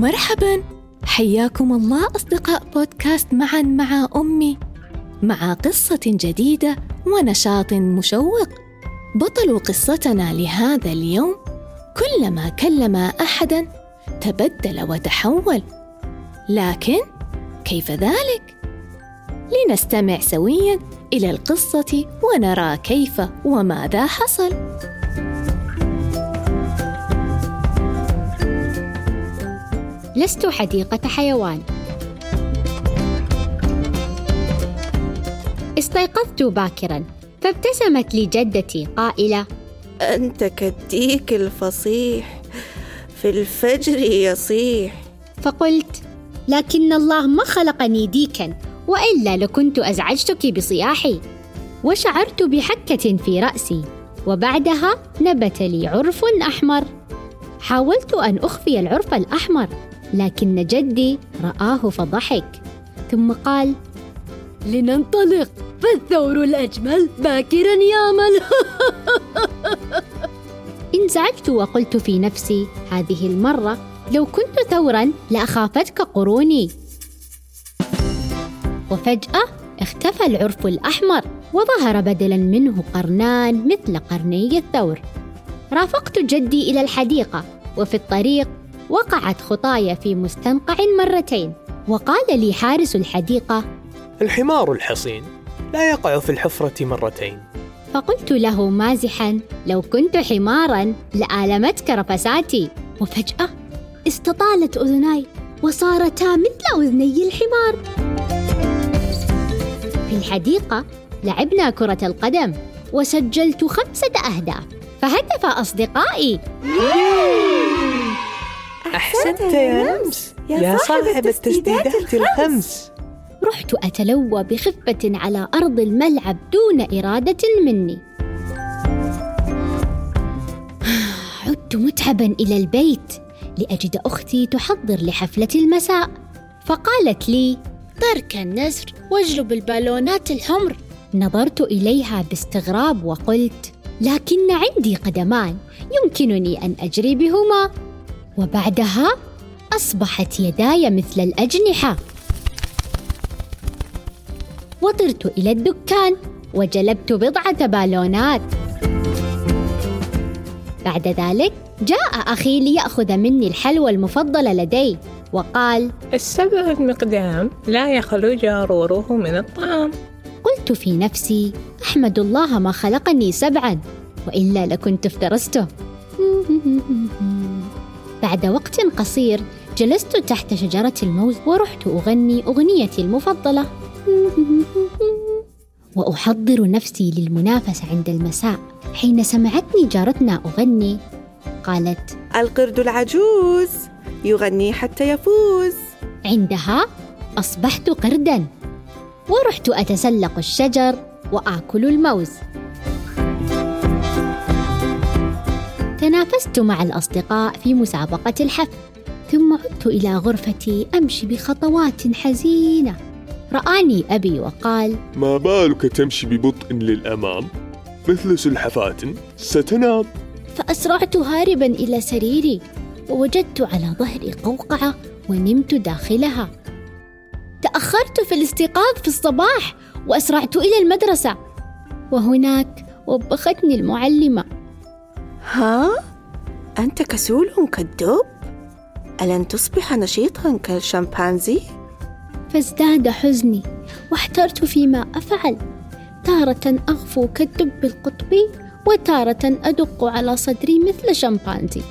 مرحبا. حياكم الله أصدقاء بودكاست معا مع أمي. مع قصة جديدة ونشاط مشوق. بطل قصتنا لهذا اليوم كلما كلم أحدا تبدل وتحول. لكن كيف ذلك؟ لنستمع سويا إلى القصة ونرى كيف وماذا حصل. لست حديقة حيوان. استيقظت باكرا. فابتسمت لي جدتي قائلة أنت كالديك الفصيح في الفجر يصيح. فقلت لكن الله ما خلقني ديكا وإلا لكنت أزعجتك بصياحي. وشعرت بحكة في رأسي وبعدها نبت لي عرف أحمر. حاولت أن أخفي العرف الأحمر. لكن جدي رآه فضحك ثم قال لننطلق فالثور الأجمل باكرا يامل انزعجت وقلت في نفسي هذه المرة لو كنت ثورا لأخافتك قروني. وفجأة اختفى العرف الأحمر وظهر بدلا منه قرنان مثل قرني الثور. رافقت جدي إلى الحديقة وفي الطريق وقعت خطاي في مستنقع مرتين. وقال لي حارس الحديقة الحمار الحصين لا يقع في الحفرة مرتين. فقلت له مازحا لو كنت حمارا لآلمتك رفساتي. وفجأة استطالت أذناي وصارتا مثل أذني الحمار. في الحديقة لعبنا كرة القدم وسجلت خمسة أهداف فهتف أصدقائي. أحسنت يا يا صاحب التسديدات الخمس. رحت أتلوى بخفة على أرض الملعب دون إرادة مني. عدت متعبا إلى البيت لأجد أختي تحضر لحفلة المساء. فقالت لي ترك النسر واجلب البالونات الحمر. نظرت إليها باستغراب وقلت لكن عندي قدمان يمكنني أن أجري بهما. وبعدها أصبحت يداي مثل الأجنحة. وطرت إلى الدكان وجلبت بضعة بالونات. بعد ذلك جاء أخي ليأخذ مني الحلوى المفضله لدي وقال السبع المقدام لا يخلو جاروره من الطعام. قلت في نفسي أحمد الله ما خلقني سبعا وإلا لكنت افترسته. بعد وقت قصير جلست تحت شجرة الموز ورحت أغني أغنيتي المفضلة. وأحضر نفسي للمنافسة عند المساء. حين سمعتني جارتنا أغني قالت القرد العجوز يغني حتى يفوز. عندها أصبحت قردا. ورحت أتسلق الشجر وآكل الموز. تنافست مع الأصدقاء في مسابقة الحف ثم عدت إلى غرفتي امشي بخطوات حزينة. رآني أبي وقال ما بالك تمشي ببطء للأمام؟ مثل سلحفاة ستنام. فأسرعت هاربا إلى سريري ووجدت على ظهري قوقعة ونمت داخلها. تأخرت في الاستيقاظ في الصباح وأسرعت إلى المدرسة. وهناك وبختني المعلمة. ها؟ أنت كسول كالدب؟ ألن تصبح نشيطا كالشمبانزي؟ فازداد حزني واحترت فيما أفعل تارة أغفو كالدب القطبي وتارة أدق على صدري مثل شمبانزي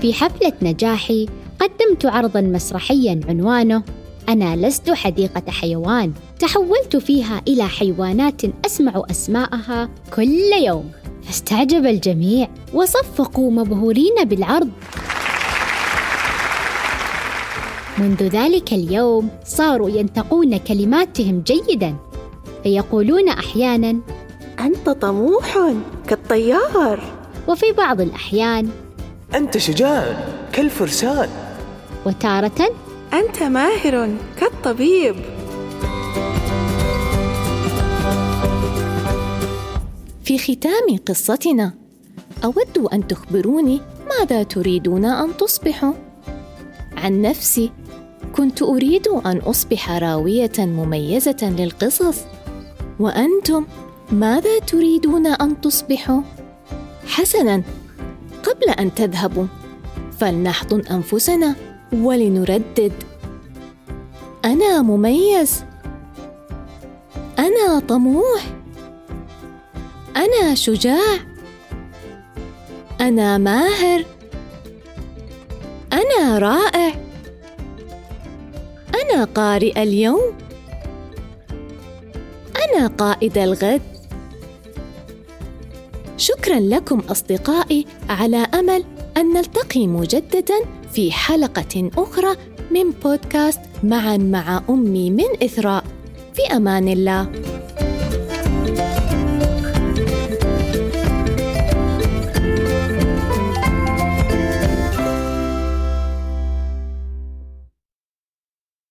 في حفلة نجاحي قدمت عرضا مسرحيا عنوانه أنا لست حديقة حيوان تحولت فيها إلى حيوانات أسمع أسماءها كل يوم فاستعجب الجميع وصفقوا مبهورين بالعرض. منذ ذلك اليوم صاروا ينطقون كلماتهم جيدا فيقولون أحيانا أنت طموح كالطيار. وفي بعض الأحيان أنت شجاع كالفرسان. وتارة أنت ماهر كالطبيب. في ختام قصتنا. أود أن تخبروني ماذا تريدون أن تصبحوا؟ عن نفسي كنت أريد أن أصبح راوية مميزة للقصص. وأنتم ماذا تريدون أن تصبحوا؟ حسنا قبل أن تذهبوا فلنحضن أنفسنا ولنردد. أنا مميز. أنا طموح. أنا شجاع. أنا ماهر. أنا رائع. أنا قارئ اليوم. أنا قائد الغد. شكرا لكم أصدقائي على أمل أن نلتقي مجددا في حلقة أخرى من بودكاست معا مع أمي من إثراء. في أمان الله.